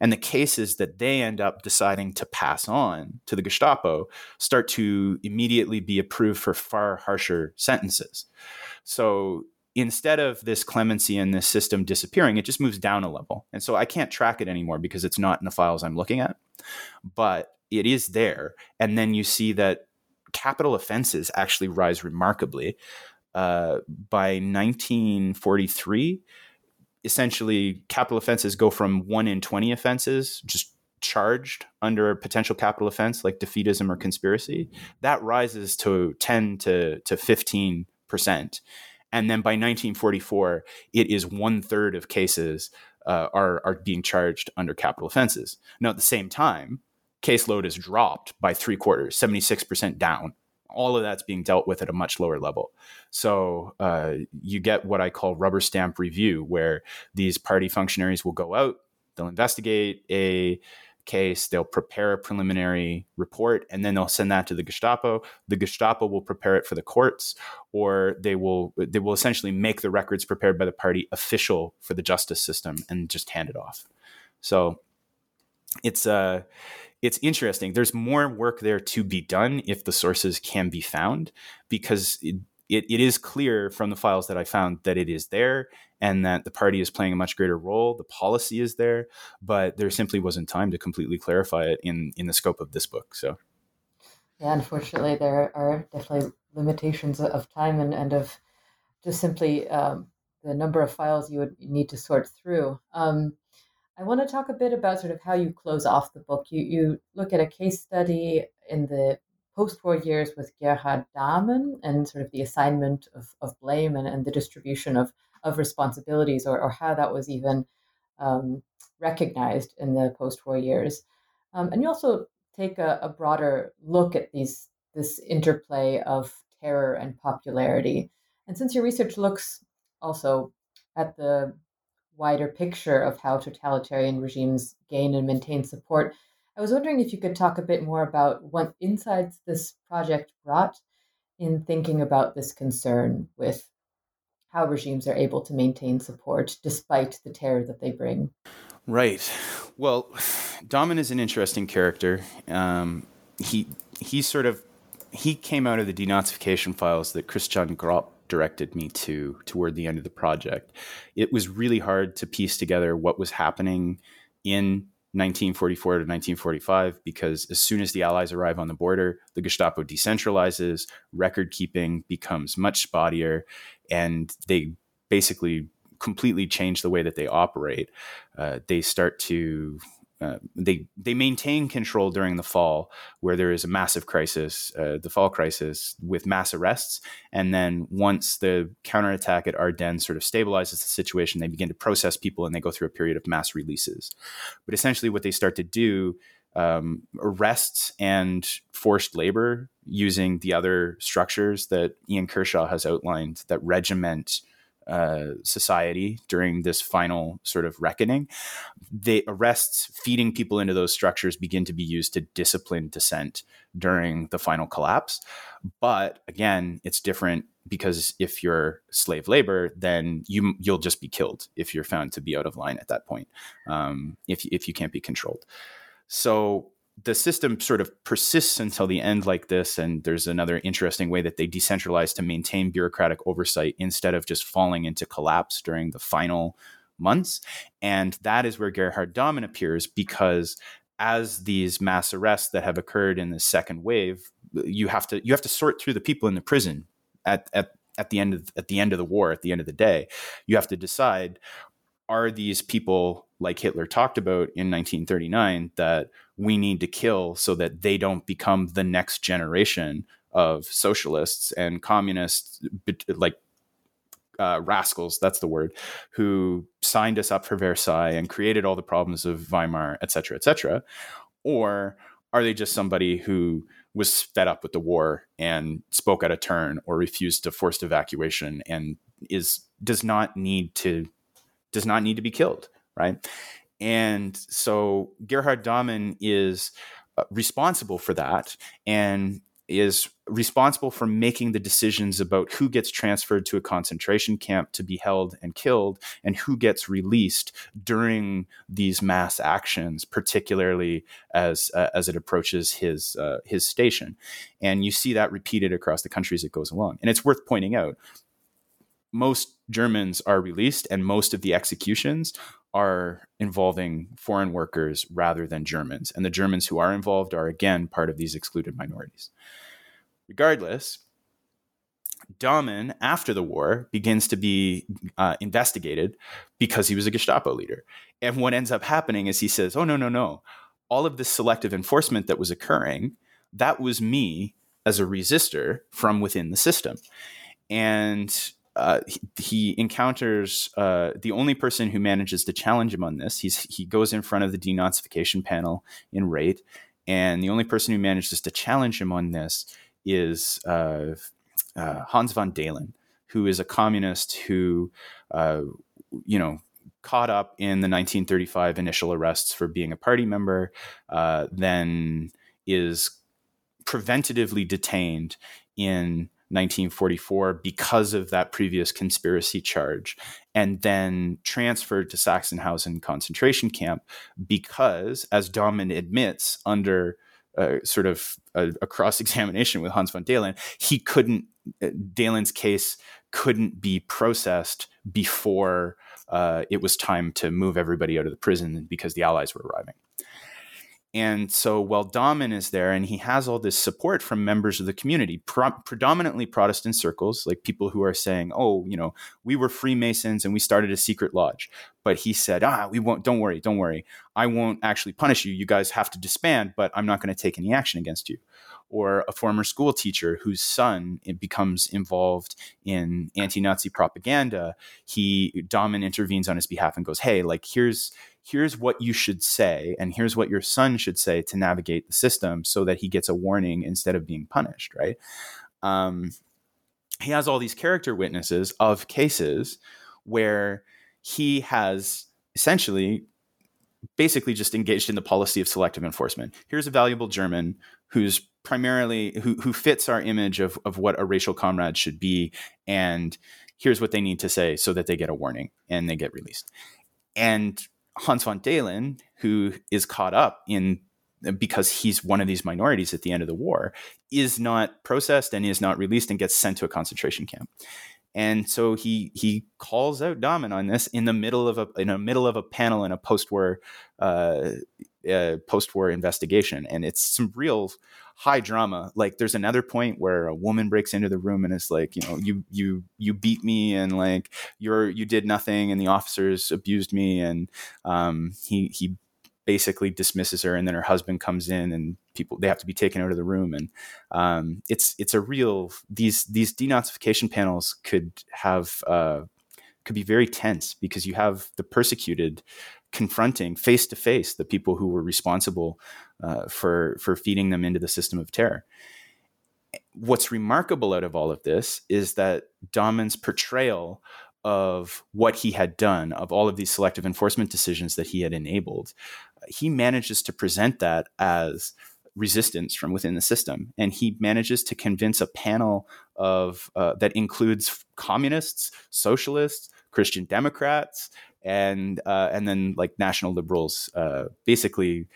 And the cases that they end up deciding to pass on to the Gestapo start to immediately be approved for far harsher sentences. So instead of this clemency and this system disappearing, it just moves down a level. And so I can't track it anymore because it's not in the files I'm looking at, but it is there. And then you see that capital offenses actually rise remarkably. Uh, by 1943, essentially capital offenses go from one in 20 offenses, just charged under a potential capital offense like defeatism or conspiracy, that rises to 10 to, to 15 percent. And then by 1944, it is one third of cases uh, are, are being charged under capital offenses. Now, at the same time, caseload is dropped by three quarters, 76% down. All of that's being dealt with at a much lower level. So uh, you get what I call rubber stamp review, where these party functionaries will go out, they'll investigate a case, they'll prepare a preliminary report, and then they'll send that to the Gestapo. The Gestapo will prepare it for the courts, or they will they will essentially make the records prepared by the party official for the justice system and just hand it off. So it's uh it's interesting. There's more work there to be done if the sources can be found, because it, it, it is clear from the files that I found that it is there and that the party is playing a much greater role. The policy is there, but there simply wasn't time to completely clarify it in in the scope of this book. So, yeah, unfortunately, there are definitely limitations of time and, and of just simply um, the number of files you would need to sort through. Um, I want to talk a bit about sort of how you close off the book. You you look at a case study in the post-war years with Gerhard Dahmen and sort of the assignment of, of blame and, and the distribution of, of responsibilities or, or how that was even um, recognized in the post-war years. Um, and you also take a, a broader look at these this interplay of terror and popularity. And since your research looks also at the wider picture of how totalitarian regimes gain and maintain support. I was wondering if you could talk a bit more about what insights this project brought in thinking about this concern with how regimes are able to maintain support despite the terror that they bring. Right. Well, Dahmen is an interesting character. Um, he he sort of he came out of the denazification files that Christian Gropp directed me to toward the end of the project. It was really hard to piece together what was happening in 1944 to 1945 because as soon as the Allies arrive on the border, the Gestapo decentralizes, record keeping becomes much spottier, and they basically completely change the way that they operate. Uh, they start to uh, they they maintain control during the fall, where there is a massive crisis, uh, the fall crisis, with mass arrests, and then once the counterattack at Ardennes sort of stabilizes the situation, they begin to process people and they go through a period of mass releases. But essentially, what they start to do um, arrests and forced labor using the other structures that Ian Kershaw has outlined that regiment uh, society during this final sort of reckoning, the arrests feeding people into those structures begin to be used to discipline dissent during the final collapse. But again, it's different because if you're slave labor, then you you'll just be killed if you're found to be out of line at that point. Um, if if you can't be controlled, so the system sort of persists until the end like this and there's another interesting way that they decentralize to maintain bureaucratic oversight instead of just falling into collapse during the final months. And that is where gerhard dahmen appears because as these mass arrests that have occurred in the second wave you have to you have to sort through the people in the prison at at at the end of at the end of the war at the end of the day. You have to decide are these people like Hitler talked about in 1939 that we need to kill so that they don't become the next generation of socialists and communists like uh, rascals that's the word who signed us up for versailles and created all the problems of weimar et cetera et cetera or are they just somebody who was fed up with the war and spoke out of turn or refused to forced evacuation and is does not need to does not need to be killed, right? And so Gerhard Dahmen is uh, responsible for that and is responsible for making the decisions about who gets transferred to a concentration camp to be held and killed and who gets released during these mass actions particularly as uh, as it approaches his uh, his station. And you see that repeated across the country as it goes along. And it's worth pointing out most Germans are released, and most of the executions are involving foreign workers rather than Germans. And the Germans who are involved are, again, part of these excluded minorities. Regardless, Dahmen, after the war, begins to be uh, investigated because he was a Gestapo leader. And what ends up happening is he says, Oh, no, no, no. All of this selective enforcement that was occurring, that was me as a resistor from within the system. And uh, he, he, encounters uh, the only person who manages to challenge him on this. He's he goes in front of the denazification panel in Rheydt, and the only person who manages to challenge him on this is uh, uh Hans von Dehlen, who is a communist who, uh, you know, caught up in the 1935 initial arrests for being a party member, uh, then is preventatively detained in 1944 because of that previous conspiracy charge, and then transferred to Sachsenhausen concentration camp because, as Dahmen admits under uh, sort of a, a cross examination with Hans von Dehlen, he couldn't, uh, Dehlen's case couldn't be processed before uh, it was time to move everybody out of the prison because the Allies were arriving. And so while Dahmen is there and he has all this support from members of the community, pro- predominantly Protestant circles, like people who are saying, oh, you know, we were Freemasons and we started a secret lodge. But he said, ah, we won't, don't worry, don't worry. I won't actually punish you. You guys have to disband, but I'm not going to take any action against you. Or a former school teacher whose son becomes involved in anti-Nazi propaganda. He Dahmen intervenes on his behalf and goes, "Hey, like here's here's what you should say and here's what your son should say to navigate the system so that he gets a warning instead of being punished right? Um, he has all these character witnesses of cases where he has essentially basically just engaged in the policy of selective enforcement. Here's a valuable german who's primarily who, who fits our image of, of what a racial comrade should be and here's what they need to say so that they get a warning and they get released. And Hans von Dehlen, who is caught up in because he's one of these minorities at the end of the war, is not processed and is not released and gets sent to a concentration camp. And so he he calls out Dahmen on this in the middle of a in the middle of a panel in a post-war uh, uh, post-war investigation, and it's some real high drama. Like there's another point where a woman breaks into the room and is like, you know, you you you beat me and like you're you did nothing and the officers abused me and um, he he basically dismisses her and then her husband comes in and people they have to be taken out of the room and um, it's it's a real these these denazification panels could have uh, could be very tense because you have the persecuted confronting face to face the people who were responsible uh, for for feeding them into the system of terror. What's remarkable out of all of this is that Dahmen's portrayal of what he had done, of all of these selective enforcement decisions that he had enabled, he manages to present that as resistance from within the system, and he manages to convince a panel of uh, that includes communists, socialists, Christian Democrats, and uh, and then like national liberals, uh, basically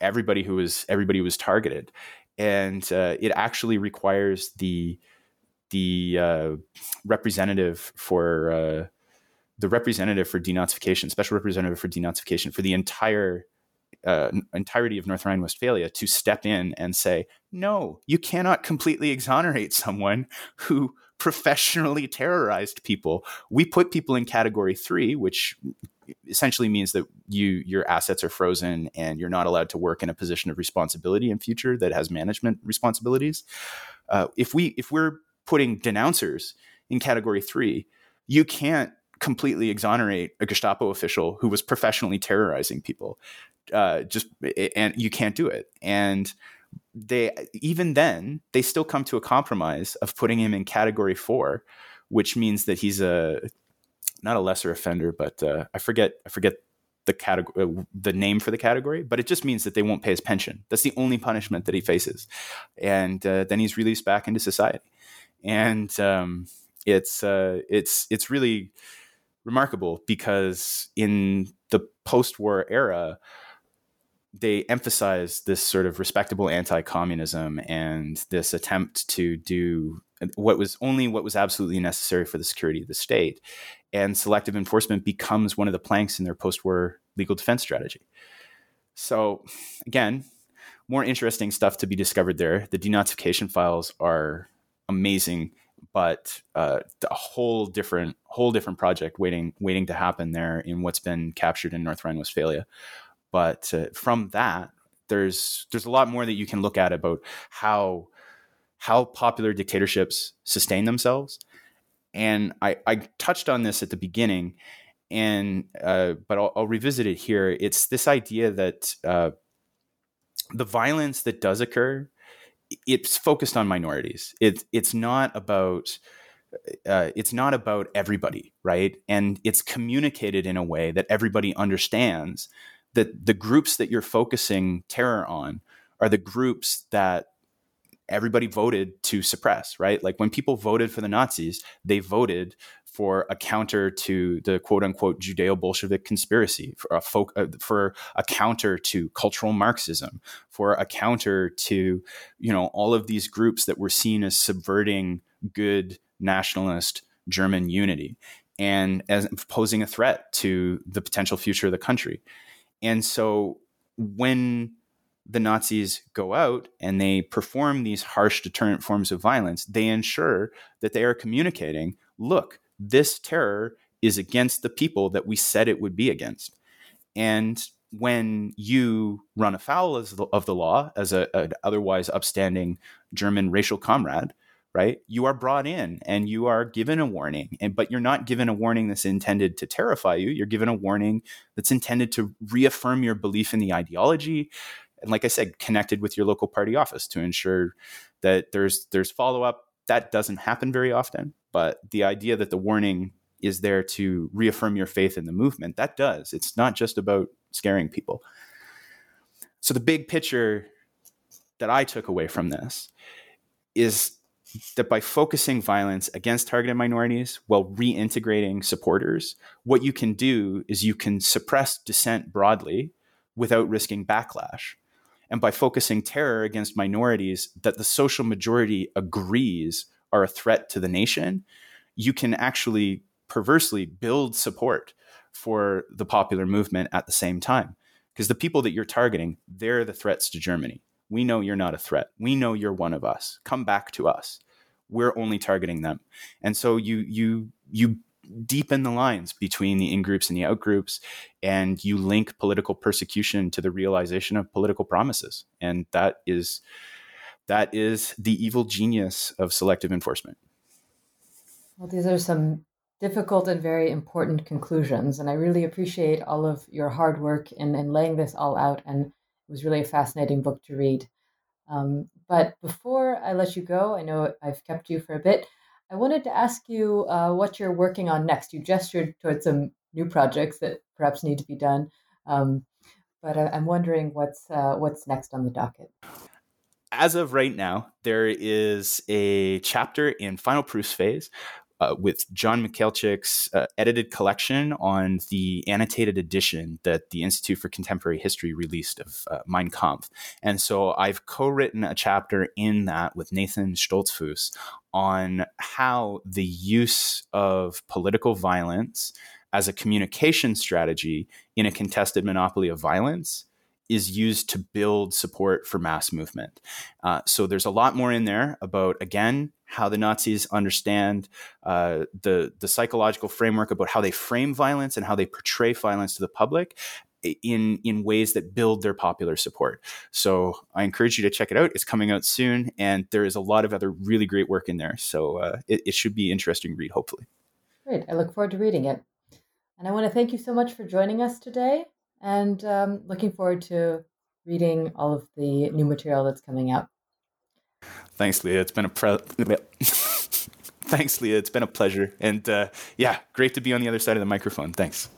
everybody who was everybody was targeted, and uh, it actually requires the the uh, representative for uh, the representative for denazification, special representative for denazification for the entire uh, entirety of North Rhine-Westphalia to step in and say, no, you cannot completely exonerate someone who professionally terrorized people. We put people in category three, which essentially means that you your assets are frozen and you're not allowed to work in a position of responsibility in future that has management responsibilities. Uh, if we if we're putting denouncers in category three, you can't completely exonerate a Gestapo official who was professionally terrorizing people. Uh, just and you can't do it. And they even then they still come to a compromise of putting him in category four, which means that he's a not a lesser offender, but uh, I forget I forget the category uh, the name for the category, but it just means that they won't pay his pension. That's the only punishment that he faces, and uh, then he's released back into society. And um, it's uh, it's it's really remarkable because in the post-war era they emphasize this sort of respectable anti-communism and this attempt to do what was only what was absolutely necessary for the security of the state. And selective enforcement becomes one of the planks in their post-war legal defense strategy. So again more interesting stuff to be discovered there. The denazification files are amazing but uh, a whole different whole different project waiting waiting to happen there in what's been captured in north rhine-westphalia but uh, from that, there's there's a lot more that you can look at about how how popular dictatorships sustain themselves. And I, I touched on this at the beginning, and uh, but I'll, I'll, revisit it here. It's this idea that uh, the violence that does occur, it's focused on minorities. It, it's not about uh, it's not about everybody, right? And it's communicated in a way that everybody understands that the groups that you're focusing terror on are the groups that everybody voted to suppress, right? Like when people voted for the Nazis, they voted for a counter to the quote unquote Judeo Bolshevik conspiracy, for a, folk, uh, for a counter to cultural Marxism, for a counter to, you know, all of these groups that were seen as subverting good nationalist German unity and as posing a threat to the potential future of the country. And so when the Nazis go out and they perform these harsh deterrent forms of violence, they ensure that they are communicating look, this terror is against the people that we said it would be against. And when you run afoul of the, of the law as a, an otherwise upstanding German racial comrade, right? You are brought in and you are given a warning and but you're not given a warning that's intended to terrify you. You're given a warning that's intended to reaffirm your belief in the ideology and like i said connected with your local party office to ensure that there's there's follow up that doesn't happen very often but the idea that the warning is there to reaffirm your faith in the movement that does. It's not just about scaring people. So the big picture that i took away from this is that by focusing violence against targeted minorities while reintegrating supporters, what you can do is you can suppress dissent broadly without risking backlash. And by focusing terror against minorities that the social majority agrees are a threat to the nation, you can actually perversely build support for the popular movement at the same time. Because the people that you're targeting, they're the threats to Germany. We know you're not a threat. We know you're one of us. Come back to us. We're only targeting them. And so you you you deepen the lines between the in groups and the out groups, and you link political persecution to the realization of political promises. And that is that is the evil genius of selective enforcement. Well, these are some difficult and very important conclusions. And I really appreciate all of your hard work in, in laying this all out. And was really a fascinating book to read. Um, but before I let you go, I know I've kept you for a bit. I wanted to ask you uh, what you're working on next. You gestured towards some new projects that perhaps need to be done, um, but I, am wondering what's uh, what's next on the docket. As of right now, there is a chapter in final proofs phase uh, with John Michalczyk's uh, edited collection on the annotated edition that the Institute for Contemporary History released of uh, Mein Kampf. And so I've co written a chapter in that with Nathan Stoltzfus on how the use of political violence as a communication strategy in a contested monopoly of violence is used to build support for mass movement. Uh, so there's a lot more in there about, again, how the Nazis understand uh, the, the psychological framework about how they frame violence and how they portray violence to the public in in ways that build their popular support. So I encourage you to check it out. It's coming out soon, and there is a lot of other really great work in there. So uh, it, it should be interesting read, hopefully. Great. I look forward to reading it. And I want to thank you so much for joining us today and um, looking forward to reading all of the new material that's coming out. Thanks, Lea. It's been a pre- *laughs* Thanks, Lea. It's been a pleasure. And uh, yeah, great to be on the other side of the microphone. Thanks.